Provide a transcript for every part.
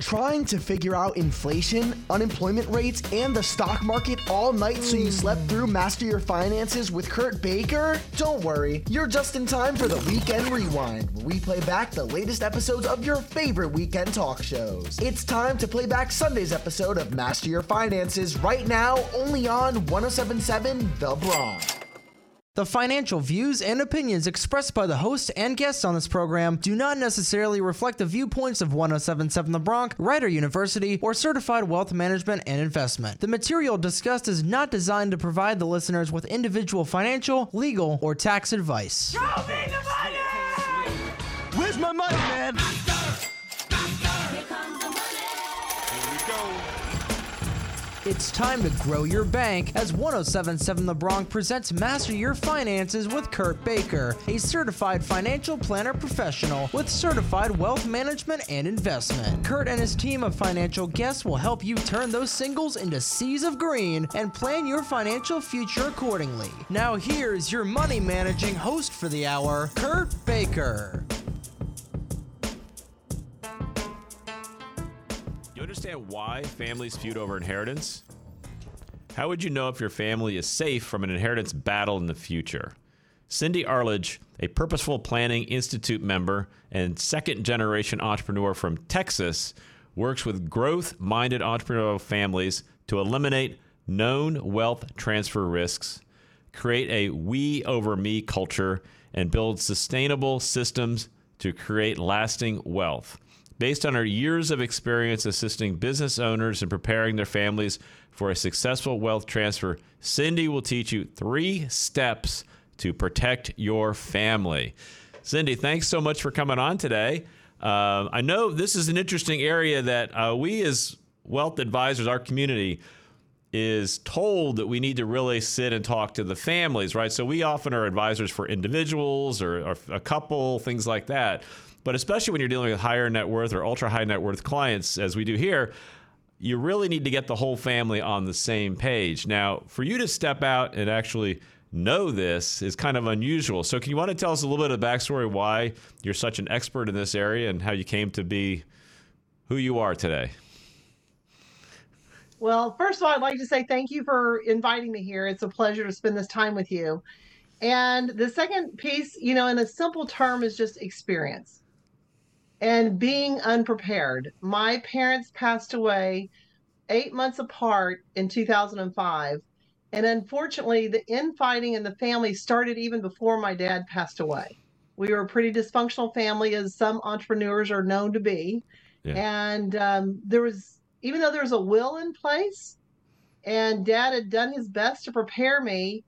Trying to figure out inflation, unemployment rates, and the stock market all night so you slept through Master Your Finances with Kurt Baker? Don't worry, you're just in time for the Weekend Rewind, where we play back the latest episodes of your favorite weekend talk shows. It's time to play back Sunday's episode of Master Your Finances right now, only on 1077 The Bronx. The financial views and opinions expressed by the host and guests on this program do not necessarily reflect the viewpoints of 1077 The Bronx, Rider University, or Certified Wealth Management and Investment. The material discussed is not designed to provide the listeners with individual financial, legal, or tax advice. Show me the money! Where's my money, man? It's time to grow your bank as 1077 The Bronx presents Master Your Finances with Kurt Baker, a certified financial planner professional with certified wealth management and investment. Kurt and his team of financial guests will help you turn those singles into seas of green and plan your financial future accordingly. Now, here's your money managing host for the hour, Kurt Baker. Understand why families feud over inheritance? How would you know if your family is safe from an inheritance battle in the future? Cindy Arledge, a Purposeful Planning Institute member and second generation entrepreneur from Texas, works with growth minded entrepreneurial families to eliminate known wealth transfer risks, create a we over me culture, and build sustainable systems to create lasting wealth. Based on her years of experience assisting business owners in preparing their families for a successful wealth transfer, Cindy will teach you three steps to protect your family. Cindy, thanks so much for coming on today. Uh, I know this is an interesting area that uh, we, as wealth advisors, our community, is told that we need to really sit and talk to the families, right? So we often are advisors for individuals or, or a couple, things like that. But especially when you're dealing with higher net worth or ultra high net worth clients, as we do here, you really need to get the whole family on the same page. Now, for you to step out and actually know this is kind of unusual. So, can you want to tell us a little bit of the backstory why you're such an expert in this area and how you came to be who you are today? Well, first of all, I'd like to say thank you for inviting me here. It's a pleasure to spend this time with you. And the second piece, you know, in a simple term, is just experience and being unprepared. My parents passed away eight months apart in 2005. And unfortunately, the infighting in the family started even before my dad passed away. We were a pretty dysfunctional family, as some entrepreneurs are known to be. Yeah. And um, there was, even though there was a will in place, and dad had done his best to prepare me,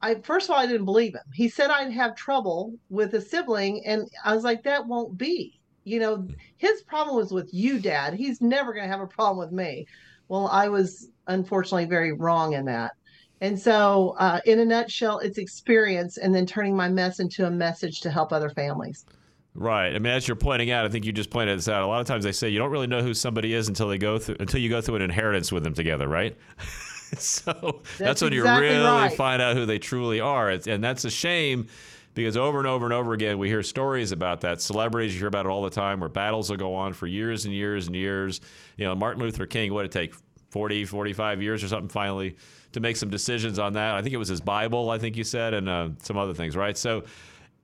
I first of all I didn't believe him. He said I'd have trouble with a sibling, and I was like, that won't be. You know, his problem was with you, Dad. He's never going to have a problem with me. Well, I was unfortunately very wrong in that. And so, uh, in a nutshell, it's experience and then turning my mess into a message to help other families. Right. I mean, as you're pointing out, I think you just pointed this out. A lot of times they say you don't really know who somebody is until they go through until you go through an inheritance with them together, right? so that's, That's when exactly you really right. find out who they truly are, It's- and that's a shame because over and over and over again we hear stories about that. Celebrities, you hear about it all the time, where battles will go on for years and years and years. You know, Martin Luther King, what did it take 40, 45 years or something finally to make some decisions on that. I think it was his Bible, I think you said, and uh, some other things, right? So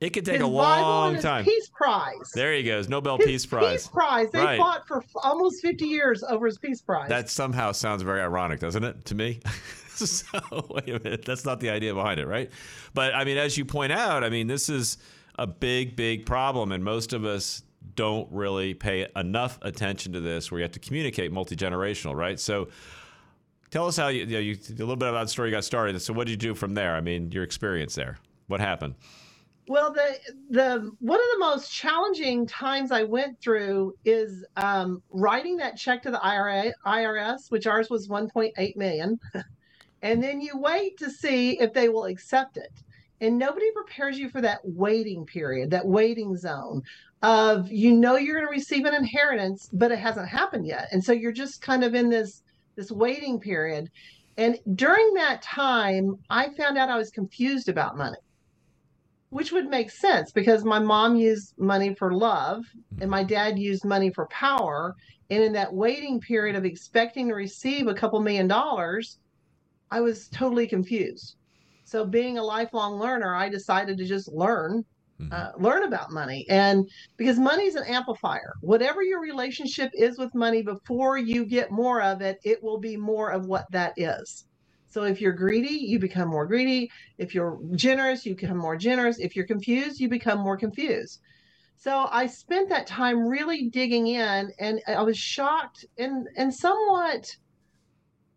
it could take his a Bible long and his time. Peace Prize. There he goes. Nobel His Peace Prize. Peace Prize. They Right. fought for almost 50 years over his Peace Prize. That somehow sounds very ironic, doesn't it, to me? so, wait a minute. That's not the idea behind it, right? But I mean, as you point out, I mean, this is a big, big problem, and most of us don't really pay enough attention to this where you have to communicate multi generational, right? So, tell us how you, you, know, you, a little bit about the story you got started. So, what did you do from there? I mean, your experience there. What happened? Well, the the one of the most challenging times I went through is um, writing that check to the IRA, IRS, which ours was 1.8 million, and then you wait to see if they will accept it. And nobody prepares you for that waiting period, that waiting zone of you know you're going to receive an inheritance, but it hasn't happened yet, and so you're just kind of in this this waiting period. And during that time, I found out I was confused about money which would make sense because my mom used money for love and my dad used money for power And in that waiting period of expecting to receive a couple million dollars, I was totally confused. So, being a lifelong learner, I decided to just learn, uh, learn about money. And because money is an amplifier, whatever your relationship is with money, before you get more of it, it will be more of what that is. So, if you're greedy, you become more greedy. If you're generous, you become more generous. If you're confused, you become more confused. So I spent that time really digging in and I was shocked and, and somewhat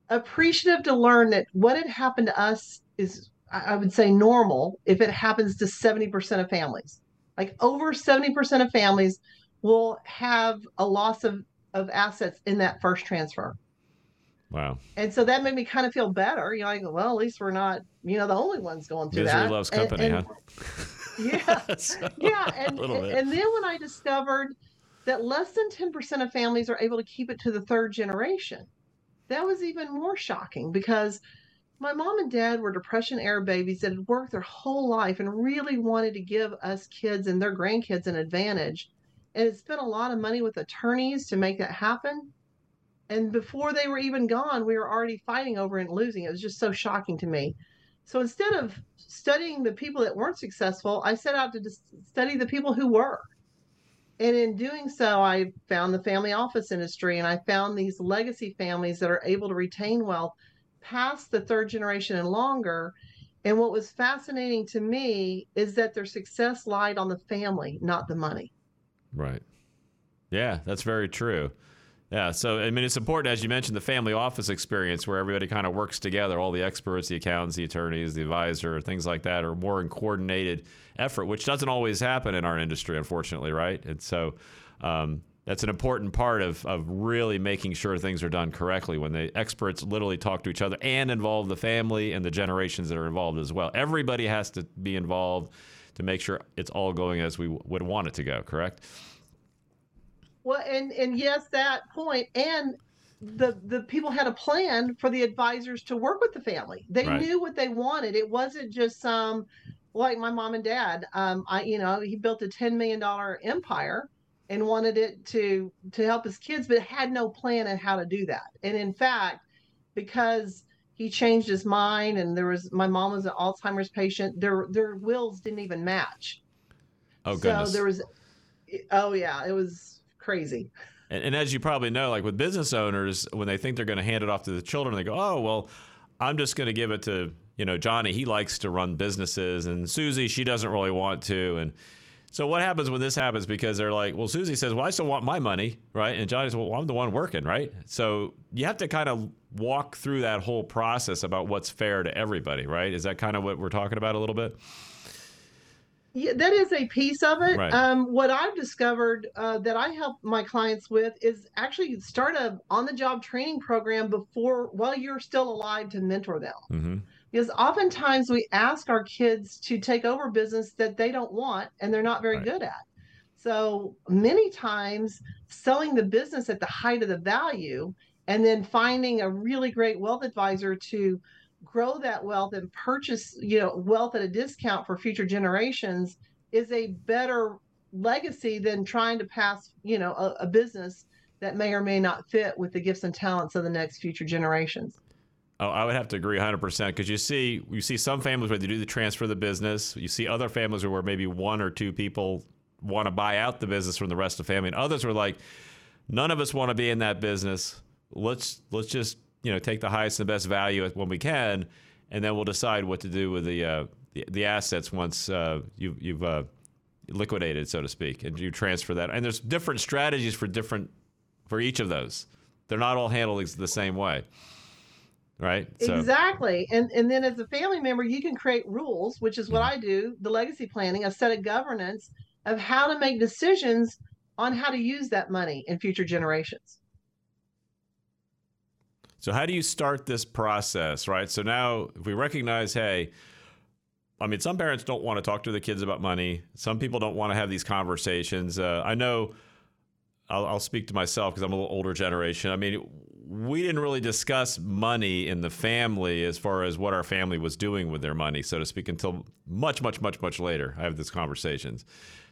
appreciative to learn that what had happened to us is, I would say, normal if it happens to 70% of families. Like over 70% of families will have a loss of, of assets in that first transfer. Wow. And so that made me kind of feel better. You know, like, well, at least we're not, you know, the only ones going through Misery that. loves company, and- huh? Yeah. So, yeah and and then when i discovered that less than 10% of families are able to keep it to the third generation that was even more shocking because my mom and dad were depression era babies that had worked their whole life and really wanted to give us kids and their grandkids an advantage and had spent a lot of money with attorneys to make that happen. And before they were even gone we were already fighting over and losing. It was just so shocking to me. So instead of studying the people that weren't successful, I set out to study the people who were. And in doing so, I found the family office industry and I found these legacy families that are able to retain wealth past the third generation and longer. And what was fascinating to me is that their success lied on the family, not the money. Right. Yeah, that's very true. Yeah, so I mean, it's important, as you mentioned, the family office experience where everybody kind of works together. All the experts, the accountants, the attorneys, the advisor, things like that, are more in coordinated effort, which doesn't always happen in our industry, unfortunately, right? And so um, that's an important part of, of really making sure things are done correctly when the experts literally talk to each other and involve the family and the generations that are involved as well. Everybody has to be involved to make sure it's all going as we would want it to go, correct? Well, and and yes, that point, and the the people had a plan for the advisors to work with the family. They Right. knew what they wanted. It wasn't just some like my mom and dad. Um, I you know he built a ten million dollar empire and wanted it to to help his kids, but had no plan on how to do that. And in fact, because he changed his mind, and there was my mom was an Alzheimer's patient. Their their wills didn't even match. Oh, goodness. So there was, oh yeah, it was crazy. And, and as you probably know, like with business owners, when they think they're going to hand it off to the children, they go, "Oh, well, I'm just going to give it to you know Johnny. He likes to run businesses, and Susie, she doesn't really want to." And so what happens when this happens? Because they're like, "Well, Susie says, well, I still want my money, right?" And Johnny says, "Well, I'm the one working, right?" So you have to kind of walk through that whole process about what's fair to everybody, right? Is that kind of what we're talking about a little bit? Yeah, that is a piece of it. Right. Um, what I've discovered uh, that I help my clients with is actually start a on-the-job training program before while you're still alive to mentor them. Mm-hmm. Because oftentimes we ask our kids to take over business that they don't want and they're not very Right. good at. So many times selling the business at the height of the value and then finding a really great wealth advisor to grow that wealth and purchase, you know, wealth at a discount for future generations is a better legacy than trying to pass, you know, a, a business that may or may not fit with the gifts and talents of the next future generations. Oh, I would have to agree 100% because you see you see some families where they do the transfer of the business. You see other families where maybe one or two people want to buy out the business from the rest of the family, and others were like, none of us want to be in that business. Let's let's just you know take the highest and best value when we can, and then we'll decide what to do with the uh, the, the assets once uh, you, you've uh, liquidated, so to speak, and you transfer that. And there's different strategies for different for each of those. They're not all handled the same way right? Exactly. And and then as a family member, you can create rules, which is what Mm-hmm. I do, the legacy planning, a set of governance of how to make decisions on how to use that money in future generations. So how do you start this process, right? So now if we recognize, hey, I mean, some parents don't want to talk to the kids about money. Some people don't want to have these conversations. Uh, I know. I'll, I'll speak to myself because I'm a little older generation. I mean, we didn't really discuss money in the family as far as what our family was doing with their money, so to speak, until much, much, much, much later. I have these conversations.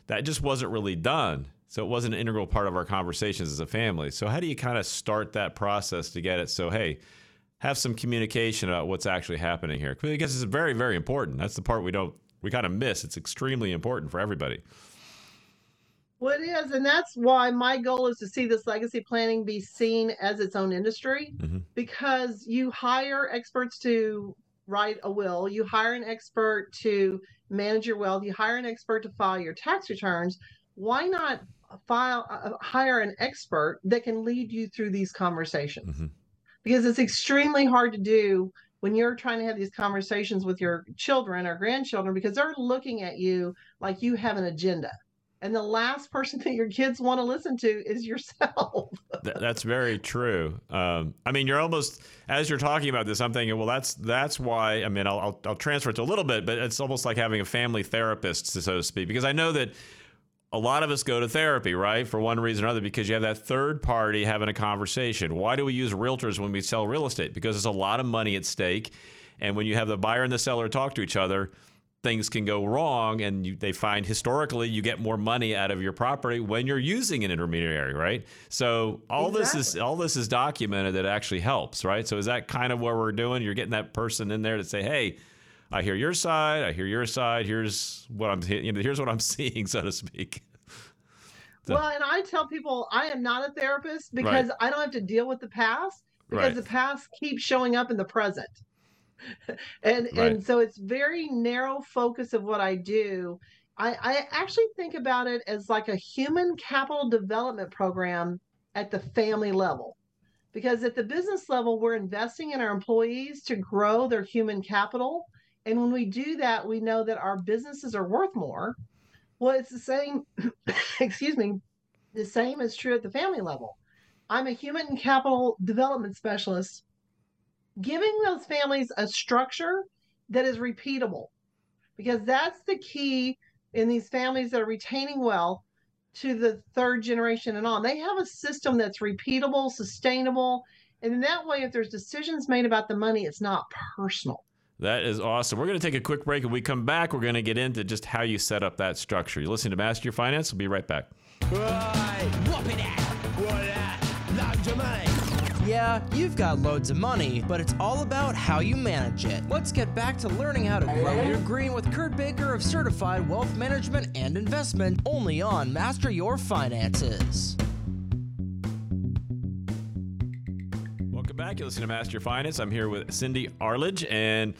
That just wasn't really done. So it wasn't an integral part of our conversations as a family. So how do you kind of start that process to get it? So hey, have some communication about what's actually happening here because it's very, very important. That's the part we don't we kind of miss. It's extremely important for everybody. Well, it is, and that's why my goal is to see this legacy planning be seen as its own industry, mm-hmm. because you hire experts to write a will, you hire an expert to manage your wealth, you hire an expert to file your tax returns. Why not file uh, hire an expert that can lead you through these conversations? Mhm. Because it's extremely hard to do when you're trying to have these conversations with your children or grandchildren because they're looking at you like you have an agenda. And the last person that your kids want to listen to is yourself. That's very true. Um, I mean, you're almost as you're talking about this, I'm thinking, well, that's that's why. I mean, I'll, I'll I'll transfer it to a little bit, but it's almost like having a family therapist, so to speak, because I know that a lot of us go to therapy, right, for one reason or other, because you have that third party having a conversation. Why do we use realtors when we sell real estate? Because there's a lot of money at stake, and when you have the buyer and the seller talk to each other. Things can go wrong, and you, they find historically you get more money out of your property when you're using an intermediary, right? So all this is all this is documented that actually helps, right? So is that kind of what we're doing? You're getting that person in there to say, "Hey, I hear your side. I hear your side. Here's what I'm you know, here's what I'm seeing, so to speak." So- Well, and I tell people I am not a therapist because I don't have to deal with the past because Right. the past keeps showing up in the present. and Right. and so it's very narrow focus of what I do. I, I actually think about it as like a human capital development program at the family level. Because at the business level, we're investing in our employees to grow their human capital. And when we do that, we know that our businesses are worth more. Well, it's the same, excuse me, the same is true at the family level. I'm a human capital development specialist, giving those families a structure that is repeatable, because that's the key in these families that are retaining wealth to the third generation and on. They have a system that's repeatable, sustainable. And in that way, if there's decisions made about the money, it's not personal. That is awesome. We're going to take a quick break. When we come back, we're going to get into just how you set up that structure. You're listening to Master Your Finance. We'll be right back. Yeah, you've got loads of money, but it's all about how you manage it. Let's get back to learning how to grow your green with Kurt Baker of Certified Wealth Management and Investment only on Master Your Finances. Welcome back. You're listening to Master Your Finance. I'm here with Cindy Arledge, and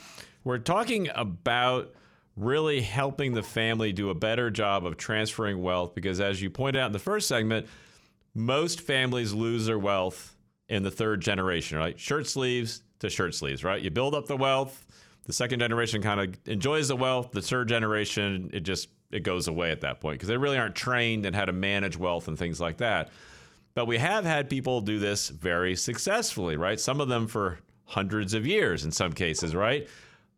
we're talking about really helping the family do a better job of transferring wealth because, as you pointed out in the first segment, most families lose their wealth in the third generation, right? Shirt sleeves to shirt sleeves, right? You build up the wealth. The second generation kind of enjoys the wealth. The third generation, it just it goes away at that point because they really aren't trained in how to manage wealth and things like that. But we have had people do this very successfully, right? Some of them for hundreds of years in some cases, right?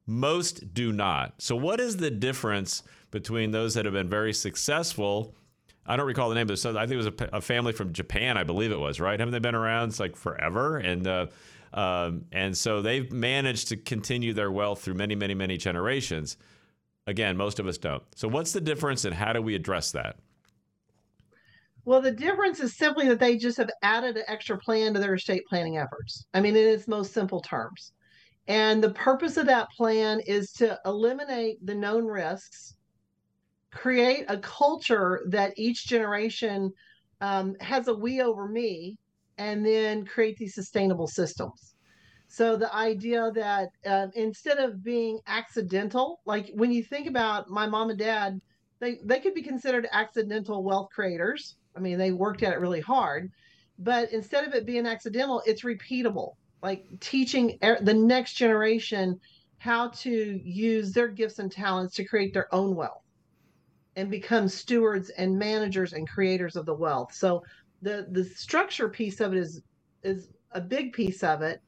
Most do not. So, what is the difference between those that have been very successful? I don't recall the name of this. I think it was a, a family from Japan, I believe it was, right? Haven't they been around? It's like forever, and uh, um, and so they've managed to continue their wealth through many, many, many generations. Again, most of us don't. So, what's the difference, and how do we address that? Well, the difference is simply that they just have added an extra plan to their estate planning efforts. I mean, in its most simple terms. And the purpose of that plan is to eliminate the known risks, create a culture that each generation um, has a we over me, and then create these sustainable systems. So the idea that uh, instead of being accidental, like when you think about my mom and dad, they they could be considered accidental wealth creators. I mean, they worked at it really hard, but instead of it being accidental, it's repeatable. Like teaching the next generation how to use their gifts and talents to create their own wealth and become stewards and managers and creators of the wealth. So the the structure piece of it is is a big piece of it.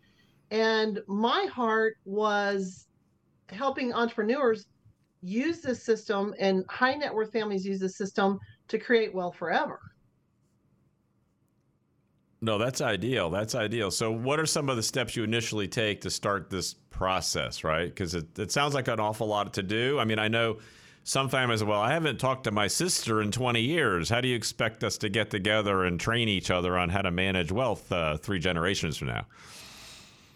And my heart was helping entrepreneurs use this system and high net worth families use this system to create wealth forever. No, that's ideal. That's ideal. So, what are some of the steps you initially take to start this process, right? Because it, it sounds like an awful lot to do. I mean, I know some families, well, I haven't talked to my sister in 20 years. How do you expect us to get together and train each other on how to manage wealth uh, three generations from now?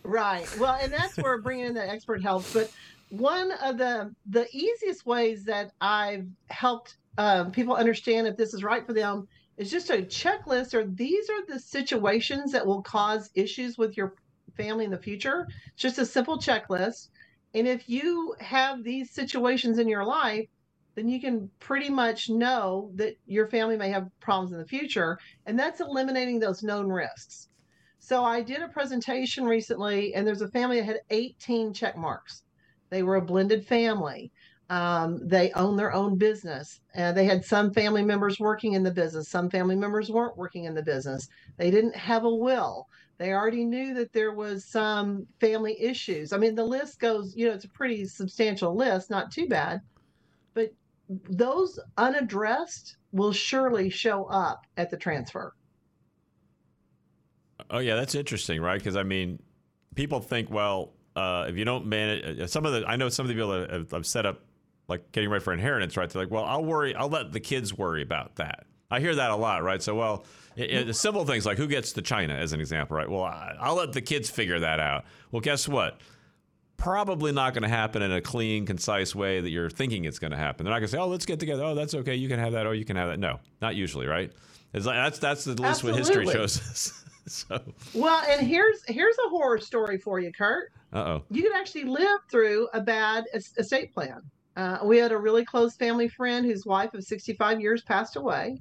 Right. Well, and that's where bringing in the expert helps. But one of the the easiest ways that I've helped um, people understand if this is right for them is just a checklist or these are the situations that will cause issues with your family in the future. It's just a simple checklist. And if you have these situations in your life, then you can pretty much know that your family may have problems in the future. And that's eliminating those known risks. So I did a presentation recently, and there's a family that had 18 check marks. They were a blended family. Um, they own their own business. Uh, they had some family members working in the business. Some family members weren't working in the business. They didn't have a will. They already knew that there was some family issues. I mean, the list goes, you know, it's a pretty substantial list, not too bad. But those unaddressed will surely show up at the transfer. Oh yeah, that's interesting, right? Because I mean, people think, well, uh, if you don't manage, uh, some of the I know some of the people that have, have set up like getting ready for inheritance, right? They're like, well, I'll worry, I'll let the kids worry about that. I hear that a lot, right? So, well, it, it, the simple things like who gets to China, as an example, right? Well, I, I'll let the kids figure that out. Well, guess what? Probably not going to happen in a clean, concise way that you're thinking it's going to happen. They're not going to say, "Oh, let's get together. Oh, that's okay. You can have that. Oh, you can have that." No, not usually, right? It's like that's that's the list what history shows us. so. Well, and here's here's a horror story for you, Kurt. Uh oh. You could actually live through a bad estate plan. Uh, we had a really close family friend whose wife of 65 years passed away,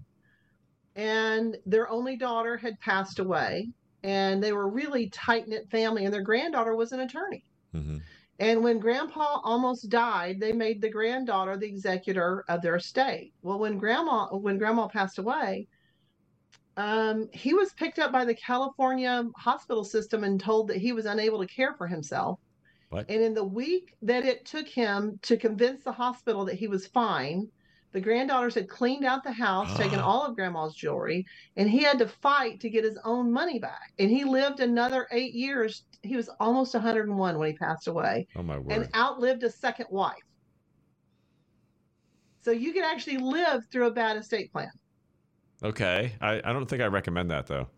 and their only daughter had passed away, and they were really tight knit family, and their granddaughter was an attorney. Mm-hmm. And when grandpa almost died, they made the granddaughter the executor of their estate. Well, when grandma when grandma passed away, um, he was picked up by the California hospital system and told that he was unable to care for himself. What? And in the week that it took him to convince the hospital that he was fine, the granddaughters had cleaned out the house, taken ah. all of grandma's jewelry, and he had to fight to get his own money back. And he lived another eight years. He was almost 101 when he passed away. Oh my word. And outlived a second wife. So you can actually live through a bad estate plan. Okay. I, I don't think I recommend that though.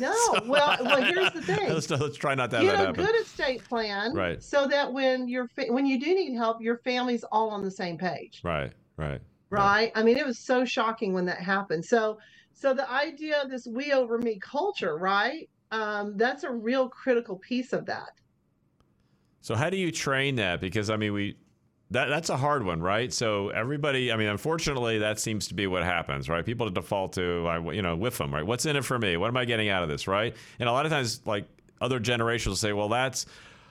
No, so, well, well, here's the thing. let's, let's try not to have Get that a good estate plan, right? So that when you're when you do need help, your family's all on the same page. Right, right, right. I mean, it was so shocking when that happened. So, so the idea of this "we over me" culture, right? Um, that's a real critical piece of that. So, how do you train that? Because I mean, we that that's a hard one, right? So everybody, I mean, unfortunately, that seems to be what happens, right? People default to, you know, with them, right? What's in it for me? What am I getting out of this, right? And a lot of times, like other generations will say, well, that's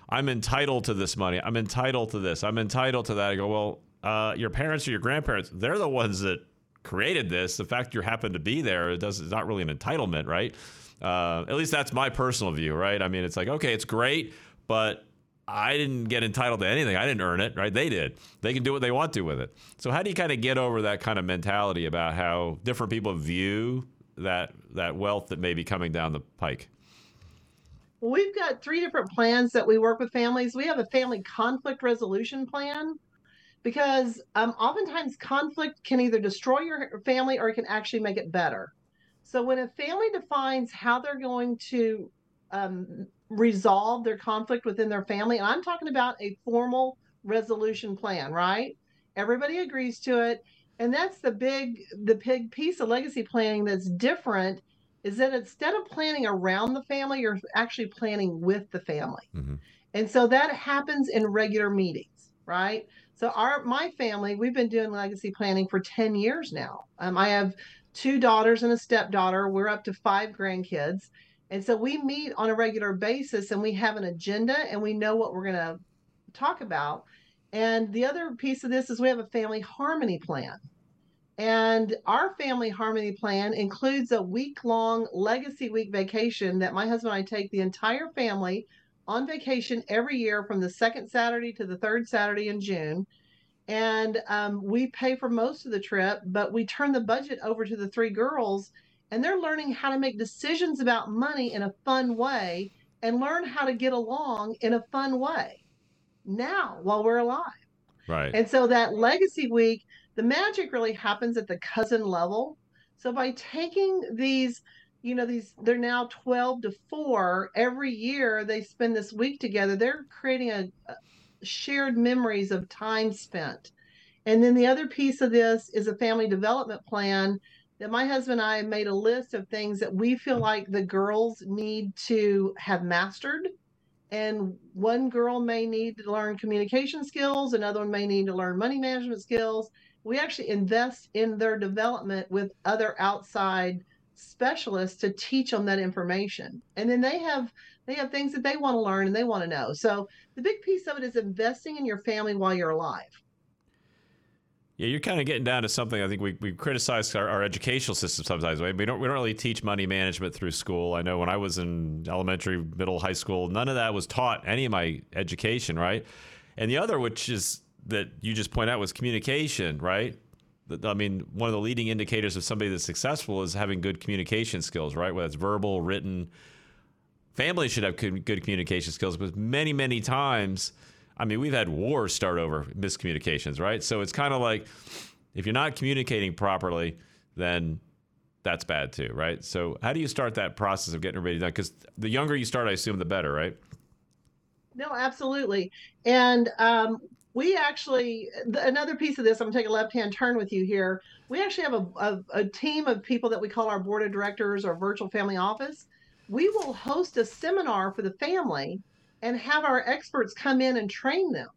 I'm entitled to this money. I'm entitled to this. I'm entitled to that. I go, well, uh, your parents or your grandparents, they're the ones that created this. The fact you happen to be there, it does, it's not really an entitlement, right? Uh, at least that's my personal view, right? I mean, it's like, okay, it's great, but I didn't get entitled to anything. I didn't earn it, right? They did. They can do what they want to with it. So how do you kind of get over that kind of mentality about how different people view that that wealth that may be coming down the pike? Well, We've got three different plans that we work with families. We have a family conflict resolution plan because um, oftentimes conflict can either destroy your family or it can actually make it better. So when a family defines how they're going to um, resolve their conflict within their family. And I'm talking about a formal resolution plan, right? Everybody agrees to it. And that's the big the big piece of legacy planning that's different is that instead of planning around the family, you're actually planning with the family. Mm-hmm. And so that happens in regular meetings, right? So our my family, we've been doing legacy planning for 10 years now. Um, I have two daughters and a stepdaughter. We're up to five grandkids. And so we meet on a regular basis and we have an agenda and we know what we're going to talk about. And the other piece of this is we have a family harmony plan. And our family harmony plan includes a week long legacy week vacation that my husband and I take the entire family on vacation every year from the second Saturday to the third Saturday in June. And um, we pay for most of the trip, but we turn the budget over to the three girls and they're learning how to make decisions about money in a fun way and learn how to get along in a fun way now while we're alive. Right. And so that legacy week, the magic really happens at the cousin level. So by taking these, you know, these they're now 12 to 4 every year they spend this week together. They're creating a, a shared memories of time spent. And then the other piece of this is a family development plan that my husband and I made a list of things that we feel like the girls need to have mastered. And one girl may need to learn communication skills, another one may need to learn money management skills. We actually invest in their development with other outside specialists to teach them that information. And then they have they have things that they want to learn and they want to know. So the big piece of it is investing in your family while you're alive. Yeah, you're kind of getting down to something. I think we, we criticize our, our educational system sometimes. Right? We don't we don't really teach money management through school. I know when I was in elementary, middle, high school, none of that was taught any of my education. Right, and the other, which is that you just point out, was communication. Right. I mean, one of the leading indicators of somebody that's successful is having good communication skills. Right, whether it's verbal, written. Families should have good communication skills, but many many times I mean, we've had wars start over miscommunications, right? So it's kind of like if you're not communicating properly, then that's bad too, right? So how do you start that process of getting everybody done? Because the younger you start, I assume, the better, right? No, absolutely. And um, we actually, another piece of this, I'm going to take a left hand turn with you here. We actually have a, a, a team of people that we call our board of directors or virtual family office. We will host a seminar for the family and have our experts come in and train them.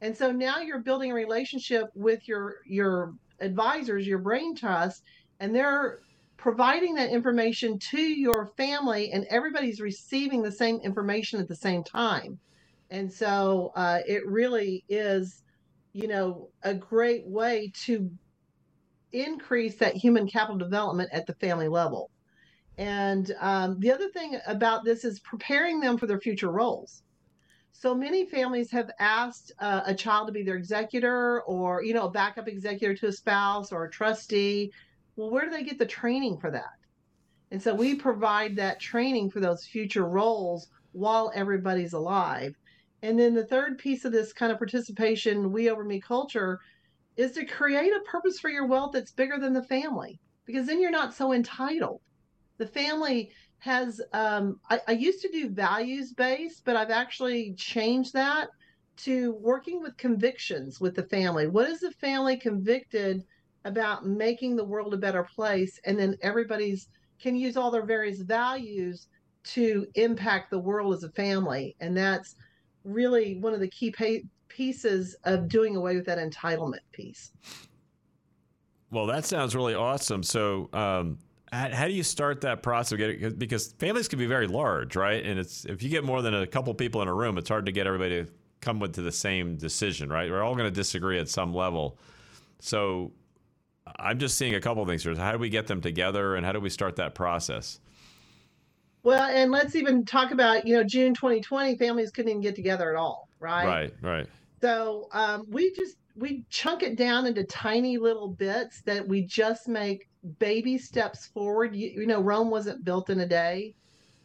And so now you're building a relationship with your your advisors, your brain trust, and they're providing that information to your family, and everybody's receiving the same information at the same time. And so uh, it really is, you know, a great way to increase that human capital development at the family level. And um, the other thing about this is preparing them for their future roles. So many families have asked uh, a child to be their executor or, you know, a backup executor to a spouse or a trustee. Well, where do they get the training for that? And so we provide that training for those future roles while everybody's alive. And then the third piece of this kind of participation, we over me culture, is to create a purpose for your wealth that's bigger than the family because then you're not so entitled. The family has um, I, I used to do values based but i've actually changed that to working with convictions with the family. What is the family convicted about making the world a better place? And then everybody's can use all their various values to impact the world as a family. And that's really one of the key pieces of doing away with that entitlement piece well that sounds really awesome so um, how do you start that process? Because families can be very large, right? And it's if you get more than a couple people in a room, it's hard to get everybody to come with to the same decision, right? We're all going to disagree at some level. So I'm just seeing a couple things here. How do we get them together, and how do we start that process? Well, and let's even talk about you know June 2020, families couldn't even get together at all, right? Right, right. So um, we just we chunk it down into tiny little bits that we just make baby steps forward. You, you, know, Rome wasn't built in a day.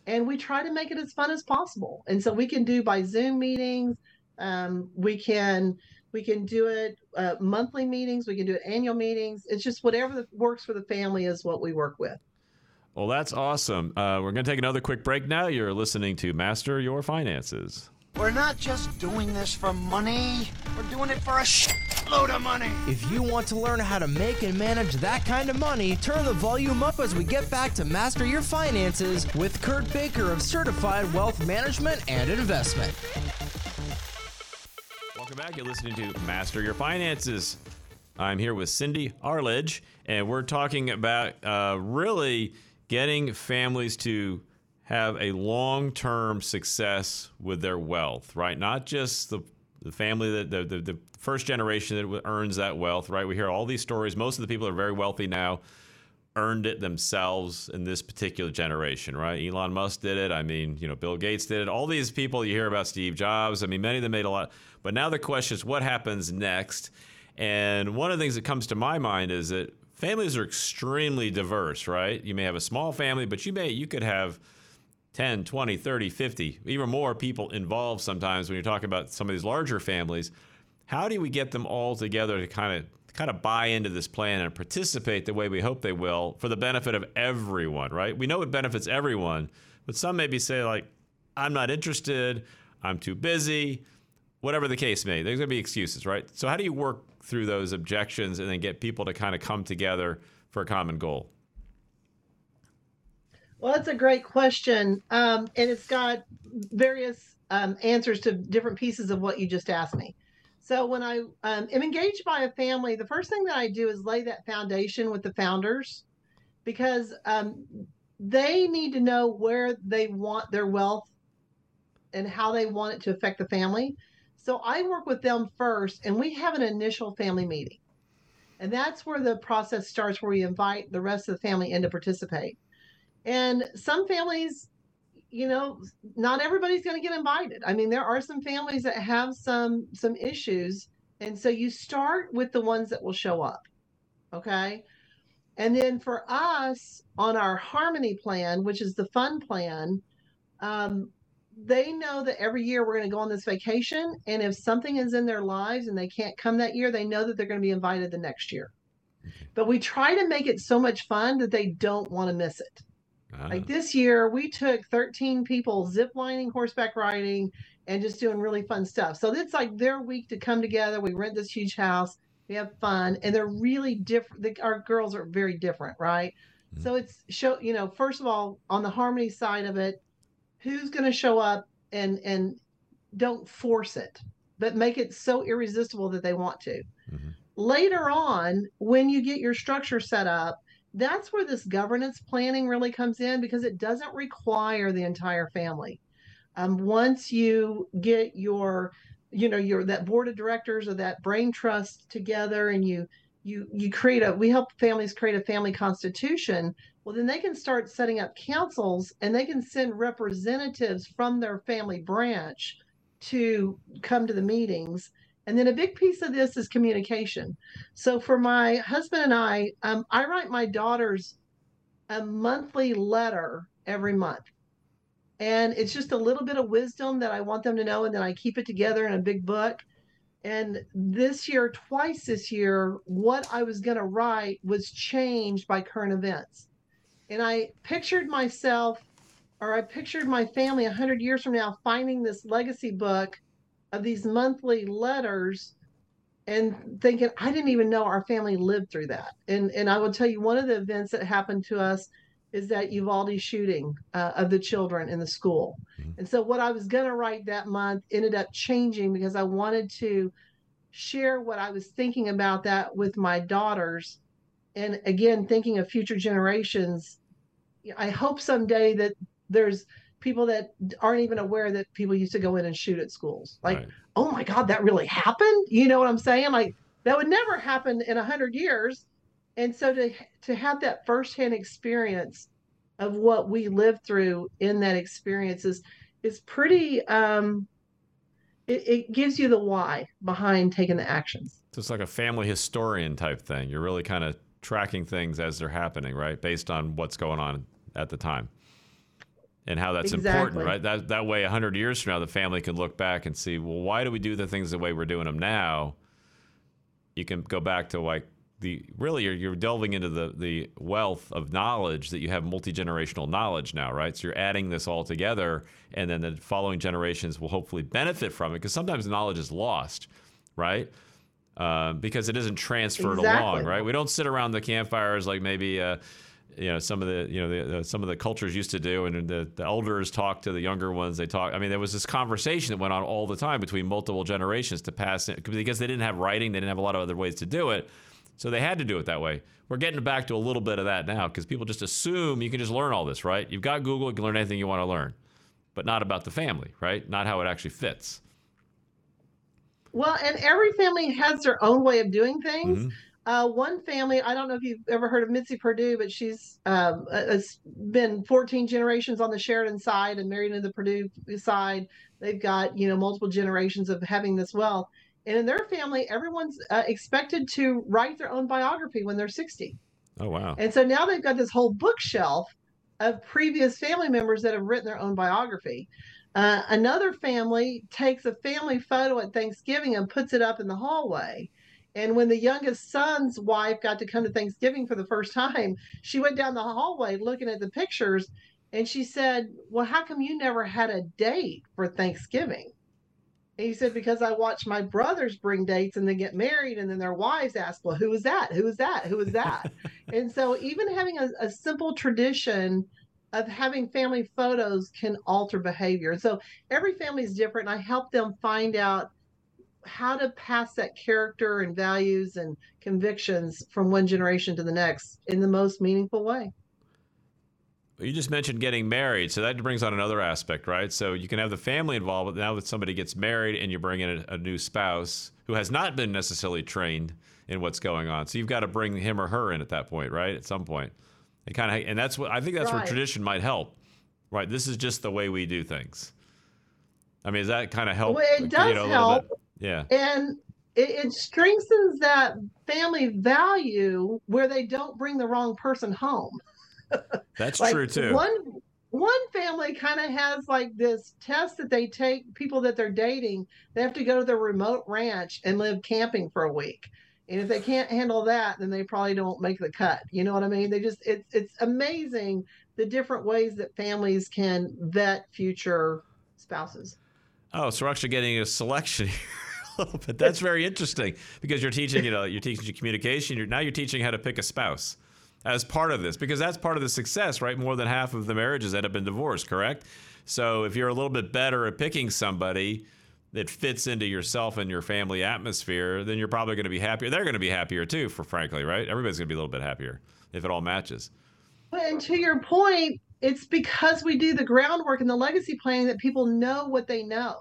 And we try to make it as fun as possible. And so we can do by Zoom meetings. Um, we can we can do it uh, monthly meetings. We can do it annual meetings. It's just whatever works for the family is what we work with. Well, that's awesome. Uh, we're going to take another quick break now. You're listening to Master Your Finances. We're not just doing this for money, we're doing it for a shitload of money. If you want to learn how to make and manage that kind of money, turn the volume up as we get back to Master Your Finances with Kurt Baker of Certified Wealth Management and Investment. Welcome back. You're listening to Master Your Finances. I'm here with Cindy Arledge, and we're talking about uh, really getting families to have a long term success with their wealth, right? Not just the, the family that the, the, the, first generation that earns that wealth, right? We hear all these stories. Most of the people are very wealthy now earned it themselves in this particular generation, right? Elon Musk did it. I mean, you know, Bill Gates did it. All these people you hear about Steve Jobs, I mean, many of them made a lot. But now the question is what happens next? And one of the things that comes to my mind is that families are extremely diverse, right? You may have a small family, but you may you could have 10, 20, 30, 50, even more people involved sometimes when you're talking about some of these larger families. How do we get them all together to kind of kind of buy into this plan and participate the way we hope they will for the benefit of everyone, right? We know it benefits everyone, but some maybe say like, I'm not interested, I'm too busy, whatever the case may. There's going to be excuses, right? So how do you work through those objections and then get people to kind of come together for a common goal? Well, that's a great question. Um, and it's got various um, answers to different pieces of what you just asked me. So, when I um, am engaged by a family, the first thing that I do is lay that foundation with the founders because um, they need to know where they want their wealth and how they want it to affect the family. So, I work with them first, and we have an initial family meeting. And that's where the process starts, where we invite the rest of the family in to participate. And some families, you know, not everybody's going to get invited. I mean, there are some families that have some some issues, and so you start with the ones that will show up. Okay? And then for us on our harmony plan, which is the fun plan, um, they know that every year we're going to go on this vacation. And if something is in their lives and they can't come that year, they know that they're going to be invited the next year. But we try to make it so much fun that they don't want to miss it. Ah, Like this year, we took 13 people zip lining, horseback riding, and just doing really fun stuff. So it's like their week to come together. We rent this huge house, we have fun, and they're really different. Our girls are very different, right? Mhm. So it's show, you know, first of all, on the harmony side of it, who's going to show up and and don't force it, but make it so irresistible that they want to. Mhm. Later on, when you get your structure set up, that's where this governance planning really comes in because it doesn't require the entire family. Um, once you get your, you know, your that board of directors or that brain trust together, and you you you create a, we help families create a family constitution. Well, then they can start setting up councils, and they can send representatives from their family branch to come to the meetings. And then a big piece of this is communication. So for my husband and I, um, I write my daughters a monthly letter every month. And it's just a little bit of wisdom that I want them to know, and then I keep it together in a big book. And this year, twice this year, what I was going to write was changed by current events. And I pictured myself, or I pictured my family 100 years from now finding this legacy book of these monthly letters and thinking I didn't even know our family lived through that. And and I will tell you one of the events that happened to us is that Uvalde shooting uh, of the children in the school. Mhm. And so what I was going to write that month ended up changing because I wanted to share what I was thinking about that with my daughters. And again, thinking of future generations, I hope someday that there's people that aren't even aware that people used to go in and shoot at schools. Like, Right. oh my God, that really happened? You know what I'm saying? Like, that would never happen in a hundred years. And so to to have that firsthand experience of what we lived through in that experience is is pretty um it, it gives you the why behind taking the actions. So it's like a family historian type thing. You're really kind of tracking things as they're happening, right? Based on what's going on at the time. And how that's important, right? That that way 100 years from now the family can look back and see, well, why do we do the things the way we're doing them now? You can go back to like the really you're, you're delving into the the wealth of knowledge that you have multi-generational knowledge now right so you're adding this all together and then the following generations will hopefully benefit from it because sometimes knowledge is lost right uh, because it isn't transferred along right? We don't sit around the campfires like maybe uh, you know some of the you know the, uh, some of the cultures used to do and the, the elders talk to the younger ones they talk i mean there was this conversation that went on all the time between multiple generations to pass it because they didn't have writing they didn't have a lot of other ways to do it so they had to do it that way. We're getting back to a little bit of that now because people just assume you can just learn all this right? You've got google you can learn anything you want to learn but not about the family right? Not how it actually fits Well, and every family has their own way of doing things. Mhm. Uh, one family, I don't know if you've ever heard of Mitzi Perdue, but she's um, has been 14 generations on the Sheraton side and married into the Perdue side. They've got you know multiple generations of having this wealth, and in their family, everyone's uh, expected to write their own biography when they're 60. oh wow And so now they've got this whole bookshelf of previous family members that have written their own biography. Uh, another family takes a family photo at Thanksgiving and puts it up in the hallway. And when the youngest son's wife got to come to Thanksgiving for the first time, she went down the hallway looking at the pictures and she said, Well, how come you never had a date for Thanksgiving? And he said, Because I watch my brothers bring dates and then get married, and then their wives ask, Well, who is that? Who is that? Who is that? and so, even having a, a simple tradition of having family photos can alter behavior. So, every family is different. I help them find out how to pass that character and values and convictions from one generation to the next in the most meaningful way. You just mentioned getting married, so that brings on another aspect, right? So you can have the family involved, but now that somebody gets married and you bring in a, a new spouse who has not been necessarily trained in what's going on, so you've got to bring him or her in at that point, right? At some point, and kind of, and that's what I think that's Right. where tradition might help, right? This is just the way we do things. I mean, does that kind of help? Well, it does you know, help. Yeah. and it, it strengthens that family value where they don't bring the wrong person home. That's Like, true too. One one family kind of has like this test that they take people that they're dating. They have to go to their remote ranch and live camping for a week. And if they can't handle that, then they probably don't make the cut. You know what I mean? They just it's it's amazing the different ways that families can vet future spouses. Oh, so we're actually getting a selection here a little bit. That's very interesting because you're teaching, you know, you're teaching communication. You're now you're teaching how to pick a spouse as part of this because that's part of the success, right? More than half of the marriages end up in divorce, correct? So if you're a little bit better at picking somebody that fits into yourself and your family atmosphere, then you're probably going to be happier. They're going to be happier too, for frankly, right? Everybody's going to be a little bit happier if it all matches. And to your point, it's because we do the groundwork and the legacy planning that people know what they know.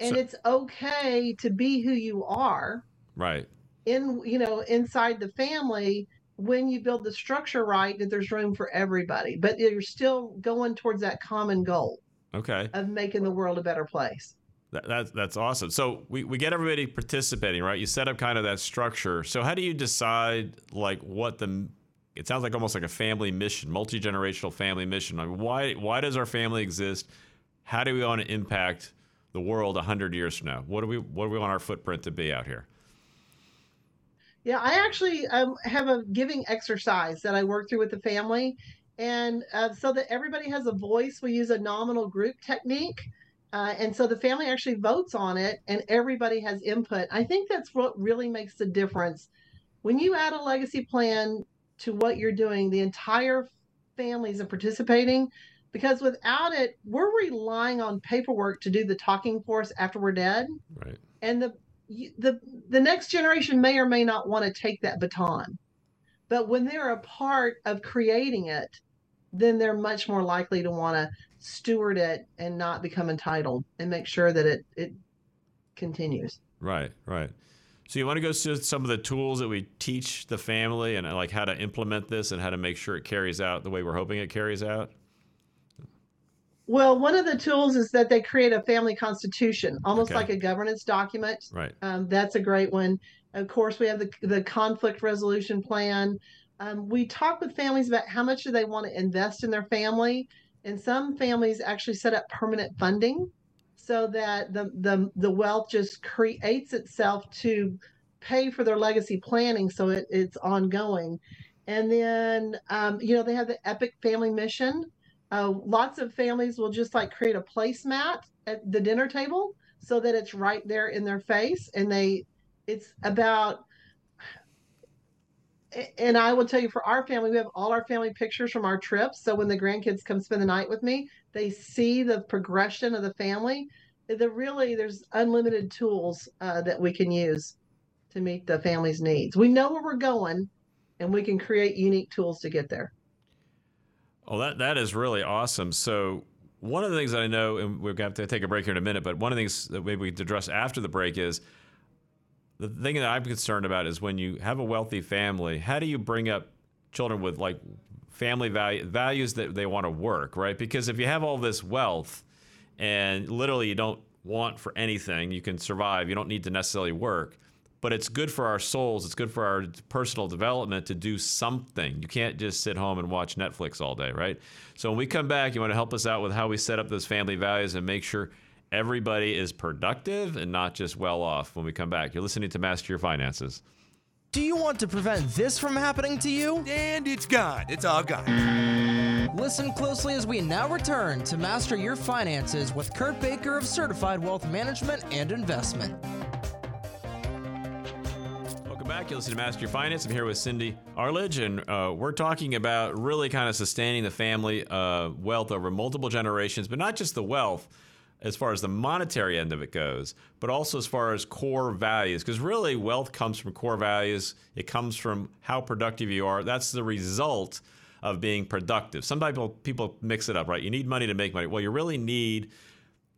And So- it's okay to be who you are Right. in, you know, inside the family when you build the structure right that there's room for everybody, but you're still going towards that common goal Okay. of making the world a better place. That, that's that's awesome. So we, we get everybody participating, right? You set up kind of that structure. So how do you decide like what the it sounds like almost like a family mission, multi generational family mission. Mean, why why does our family exist? How do we want to impact the world hundred years from now? What do we what do we want our footprint to be out here? Yeah, I actually um, have a giving exercise that I work through with the family. And uh, so that everybody has a voice, we use a nominal group technique. Uh, and so the family actually votes on it and everybody has input. I think that's what really makes the difference. When you add a legacy plan to what you're doing, the entire families are participating because without it, we're relying on paperwork to do the talking for us after we're dead Right. and the the the next generation may or may not want to take that baton but when they're a part of creating it then they're much more likely to want to steward it and not become entitled and make sure that it it continues Right, right. So you want to go through some of the tools that we teach the family and uh, like how to implement this and how to make sure it carries out the way we're hoping it carries out? well one of the tools is that they create a family constitution almost Okay. like a governance document Right. Um, that's a great one. Of course, we have the the conflict resolution plan. Um, we talk with families about how much do they want to invest in their family, and some families actually set up permanent funding so that the the the wealth just creates itself to pay for their legacy planning, so it, it's ongoing. And then um, you know they have the Epic Family Mission. Uh, lots of families will just like create a placemat at the dinner table so that it's right there in their face and they it's about and I will tell you for our family, we have all our family pictures from our trips. So when the grandkids come spend the night with me, they see the progression of the family. The really there's unlimited tools uh, that we can use to meet the family's needs. We know where we're going, and we can create unique tools to get there. Oh, that that is really awesome. So one of the things that I know, and we're going to to take a break here in a minute, but one of the things that maybe we can address after the break is the thing that I'm concerned about is when you have a wealthy family, how do you bring up children with like family value, values that they want to work, right? Because if you have all this wealth and literally you don't want for anything, you can survive, you don't need to necessarily work. but it's good for our souls. It's good for our personal development to do something. You can't just sit home and watch Netflix all day, right? So when we come back, you want to help us out with how we set up those family values and make sure everybody is productive and not just well off when we come back. You're listening to Master Your Finances. Do you want to prevent this from happening to you? And it's gone. It's all gone. Listen closely as we now return to Master Your Finances with Kurt Baker of Certified Wealth Management and Investment. Welcome back. You're listening to Master Your Finance. I'm here with Cindy Arledge, and uh, we're talking about really kind of sustaining the family uh, wealth over multiple generations, but not just the wealth as far as the monetary end of it goes, but also as far as core values. Because really, wealth comes from core values, it comes from how productive you are. That's the result of being productive. Some people, people mix it up, right? You need money to make money. Well, you really need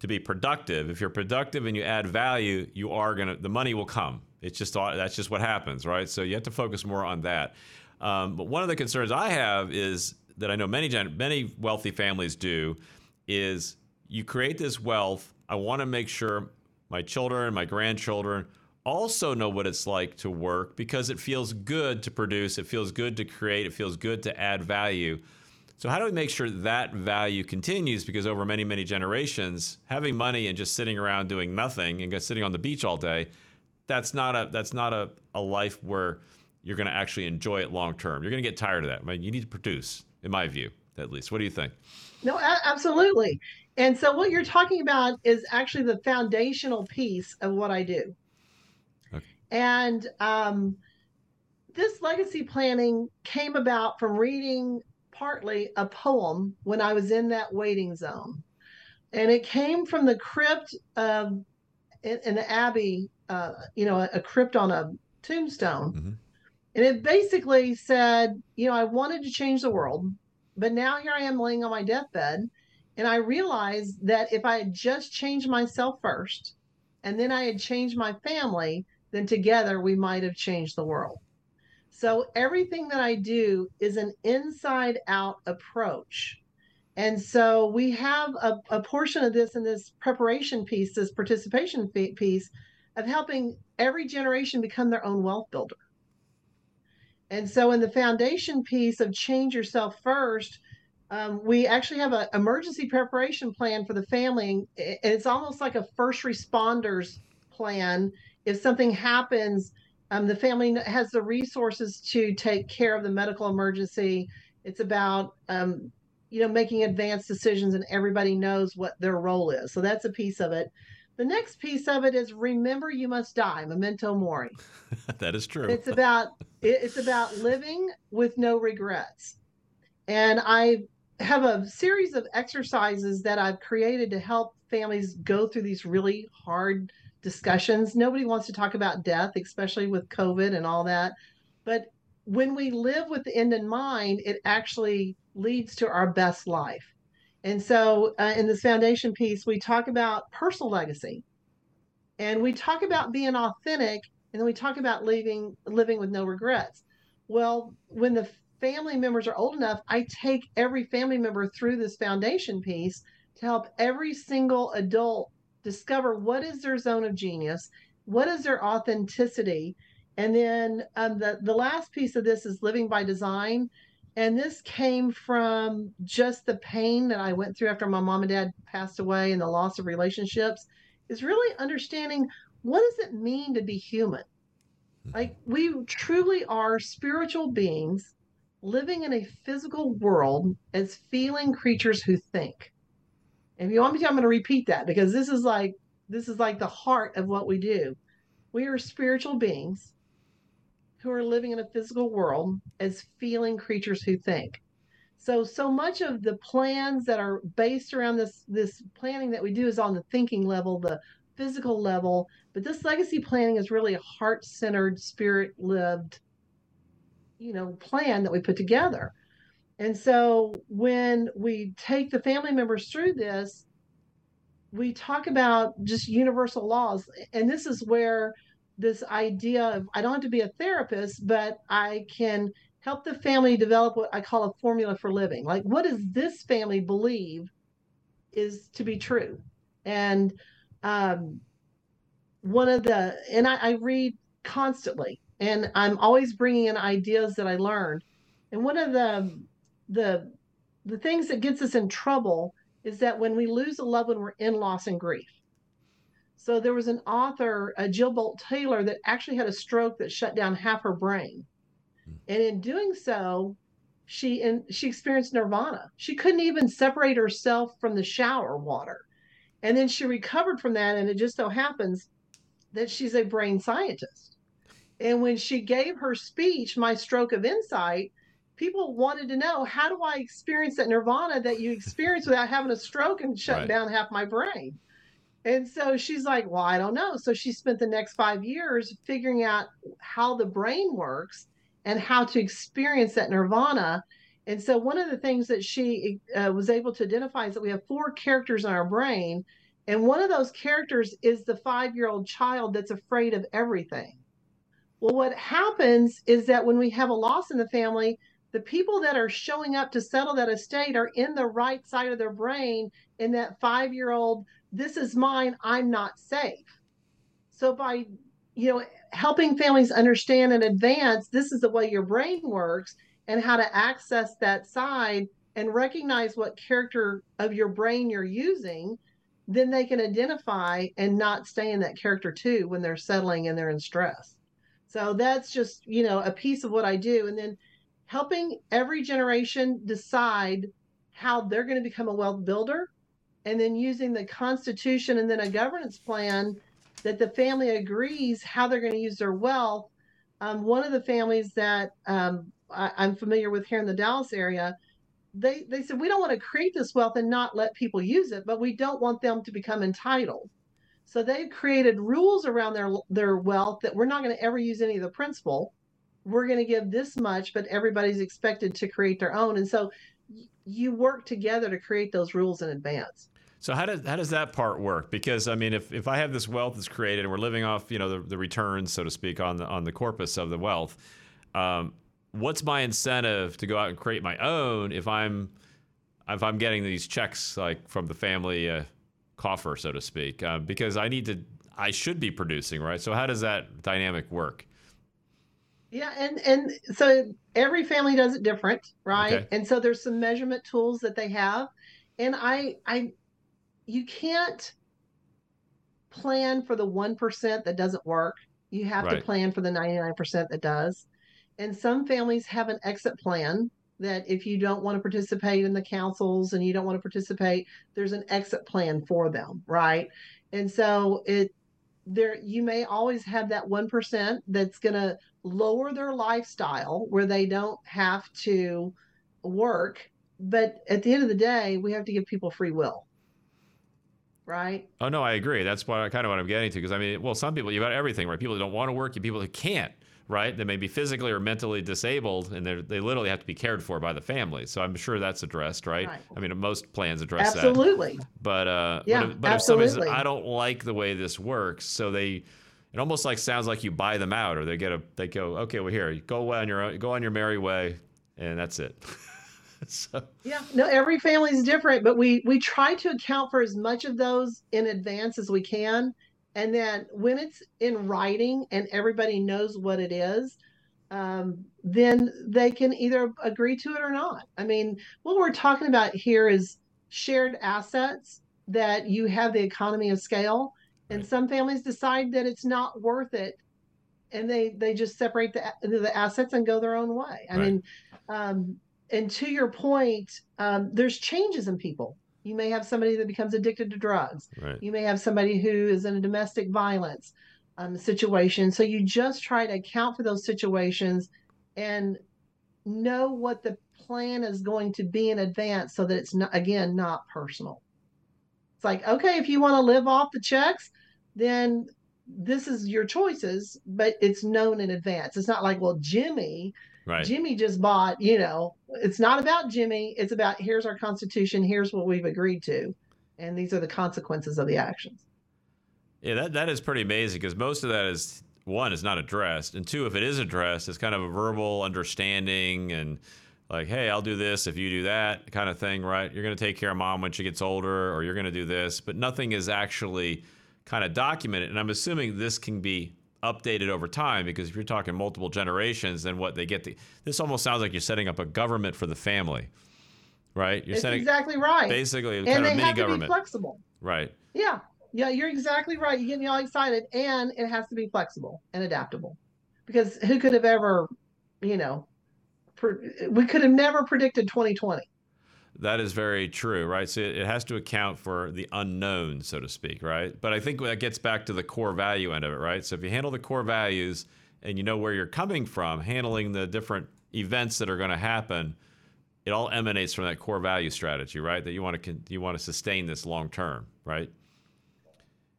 to be productive. If you're productive and you add value, you are to, the money will come. It's just, that's just what happens, right? So you have to focus more on that. Um, but one of the concerns I have is that I know many, many wealthy families do is you create this wealth. I want to make sure my children, my grandchildren also know what it's like to work because it feels good to produce, it feels good to create, it feels good to add value. So, how do we make sure that value continues? Because over many, many generations, having money and just sitting around doing nothing and sitting on the beach all day, that's not a that's not a, a life where you're going to actually enjoy it long term. You're going to get tired of that. I mean, you need to produce, in my view, at least. What do you think? No, absolutely. And so what you're talking about is actually the foundational piece of what I do. Okay. And um, this legacy planning came about from reading partly a poem when I was in that waiting zone. And it came from the crypt of in, the abbey, uh, you know, a, a, crypt on a tombstone. Mm-hmm. And it basically said, you know, I wanted to change the world, but now here I am laying on my deathbed and I realized that if I had just changed myself first and then I had changed my family, then together we might have changed the world. So everything that I do is an inside out approach. And so we have a, a portion of this in this preparation piece, this participation piece of helping every generation become their own wealth builder. And so in the foundation piece of change yourself first, um, we actually have an emergency preparation plan for the family. And it's almost like a first responders plan. If something happens, um, the family has the resources to take care of the medical emergency. It's about, um, you know, making advanced decisions and everybody knows what their role is. So that's a piece of it. The next piece of it is remember you must die, memento mori. that is true. It's about it's about living with no regrets. And I have a series of exercises that I've created to help families go through these really hard discussions. Nobody wants to talk about death, especially with COVID and all that. But when we live with the end in mind, it actually leads to our best life. And so uh, in this foundation piece, we talk about personal legacy and we talk about being authentic and then we talk about leaving living with no regrets. Well, when the family members are old enough, I take every family member through this foundation piece to help every single adult discover what is their zone of genius, what is their authenticity. And then um, the, the last piece of this is living by design. And this came from just the pain that I went through after my mom and dad passed away and the loss of relationships, is really understanding what does it mean to be human? Like we truly are spiritual beings living in a physical world as feeling creatures who think. If you want me to, I'm going to repeat that because this is like this is like the heart of what we do. We are spiritual beings who are living in a physical world as feeling creatures who think. So so much of the plans that are based around this this planning that we do is on the thinking level, the physical level, but this legacy planning is really a heart-centered, spirit-lived you know plan that we put together. And so when we take the family members through this we talk about just universal laws. And this is where this idea of i don't have to be a therapist but i can help the family develop what i call a formula for living. Like what does this family believe is to be true? And um, one of the and I, I read constantly, and I'm always bringing in ideas that I learned. And one of the the the things that gets us in trouble is that when we lose a loved one, we're in loss and grief. So there was an author, uh, Jill Bolte Taylor, that actually had a stroke that shut down half her brain, and in doing so, she and she experienced nirvana. She couldn't even separate herself from the shower water, and then she recovered from that. And it just so happens that she's a brain scientist. And when she gave her speech, My Stroke of Insight, people wanted to know how do I experience that nirvana that you experience without having a stroke and shutting Right. down half my brain? And so she's like, Well, I don't know. So she spent the next five years figuring out how the brain works and how to experience that nirvana. And so one of the things that she uh, was able to identify is that we have four characters in our brain. And one of those characters is the five year old child that's afraid of everything. Well, what happens is that when we have a loss in the family, the people that are showing up to settle that estate are in the right side of their brain in that five year old, this is mine, I'm not safe. So by you know helping families understand in advance this is the way your brain works and how to access that side and recognize what character of your brain you're using then they can identify and not stay in that character too when they're settling and they're in stress so that's just you know a piece of what i do and then helping every generation decide how they're going to become a wealth builder and then using the constitution and then a governance plan that the family agrees how they're going to use their wealth. Um, one of the families that um, I, I'm familiar with here in the Dallas area, they they said we don't want to create this wealth and not let people use it, but we don't want them to become entitled. So they've created rules around their their wealth that we're not going to ever use any of the principal. We're going to give this much, but everybody's expected to create their own. And so you work together to create those rules in advance. So how does how does that part work? Because I mean, if, if I have this wealth that's created and we're living off you know the, the returns, so to speak, on the on the corpus of the wealth, um, what's my incentive to go out and create my own if I'm if I'm getting these checks like from the family uh, coffer, so to speak? Uh, because I need to, I should be producing, right? So how does that dynamic work? Yeah, and and so every family does it different, right? Okay. And so there's some measurement tools that they have, and I I you can't plan for the 1% that doesn't work. You have to plan for the 99% that does. And some families have an exit plan that if you don't want to participate in the councils and you don't want to participate, there's an exit plan for them, right? And so it there you may always have that 1% that's going to lower their lifestyle where they don't have to work, but at the end of the day, we have to give people free will. Right? Oh no, I agree. That's what I, kind of what I'm getting to. Because I mean, well, some people you got everything, right? People that don't want to work, you people that can't, right? They may be physically or mentally disabled, and they they literally have to be cared for by the family. So I'm sure that's addressed, right? Right. I mean, most plans address that. Absolutely. But uh, Yeah, but if, but if somebody says. I don't like the way this works, so they, it almost like sounds like you buy them out, or they get a, they go, okay, well here, go away on your own, go on your merry way, and that's it. so Yeah, no, every family is different, but we we try to account for as much of those in advance as we can, and then when it's in writing and everybody knows what it is, um, then they can either agree to it or not. I mean, what we're talking about here is shared assets that you have the economy of scale, and Right. some families decide that it's not worth it, and they they just separate the the assets and go their own way. I Right. mean. Um, and to your point, um, there's changes in people. You may have somebody that becomes addicted to drugs. right, You may have somebody who is in a domestic violence um, situation. So you just try to account for those situations and know what the plan is going to be in advance so that it's not, again, not personal. It's like, okay, if you want to live off the checks, then this is your choices, but it's known in advance. It's not like, well, Jimmy, right. Jimmy just bought, you know, it's not about Jimmy. It's about here's our constitution, here's what we've agreed to, and these are the consequences of the actions. Yeah, that, that is pretty amazing because most of that is one is not addressed, and two, if it is addressed, it's kind of a verbal understanding and like, hey, I'll do this if you do that kind of thing, right? You're going to take care of mom when she gets older, or you're going to do this, but nothing is actually kind of documented. And I'm assuming this can be updated over time because if you're talking multiple generations, then what they get the this almost sounds like you're setting up a government for the family, right? You're It's setting exactly right. basically and kind they of mini have to be government, flexible. right? Yeah, yeah, you're exactly right. You get me all excited, and it has to be flexible and adaptable, because who could have ever, you know, pre- we could have never predicted 2020. That is very true, right? So it has to account for the unknown, so to speak, right? But I think that gets back to the core value end of it, right? So if you handle the core values and you know where you're coming from, handling the different events that are going to happen, it all emanates from that core value strategy, right? That you want to you want to sustain this long term, right?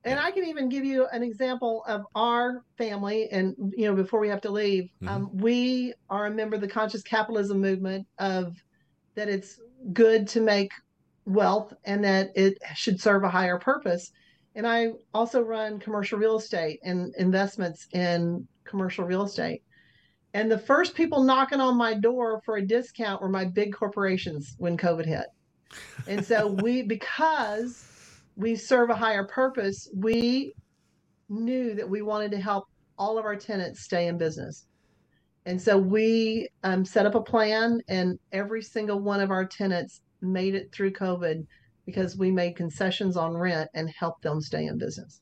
And I can even give you an example of our family. And you know, before we have to leave, um, we are a member of the conscious capitalism movement of that it's good to make wealth and that it should serve a higher purpose. And I also run commercial real estate and investments in commercial real estate. And the first people knocking on my door for a discount were my big corporations when COVID hit. And so we, because we serve a higher purpose, we knew that we wanted to help all of our tenants stay in business. And so we um, set up a plan, and every single one of our tenants made it through COVID because we made concessions on rent and helped them stay in business.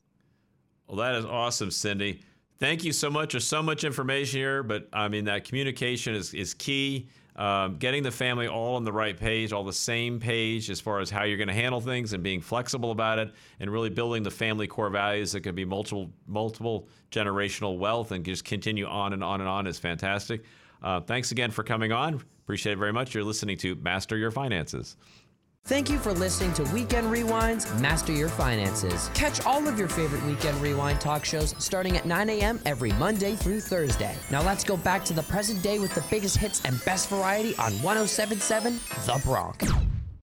Well, that is awesome, Cindy. Thank you so much. There's so much information here, but I mean that communication is is key. Um, getting the family all on the right page, all the same page as far as how you're going to handle things, and being flexible about it, and really building the family core values that can be multiple multiple generational wealth and just continue on and on and on is fantastic. Uh, thanks again for coming on. Appreciate it very much. You're listening to Master Your Finances. Thank you for listening to Weekend Rewinds Master Your Finances. Catch all of your favorite Weekend Rewind talk shows starting at 9 a.m. every Monday through Thursday. Now let's go back to the present day with the biggest hits and best variety on 1077 The Bronx.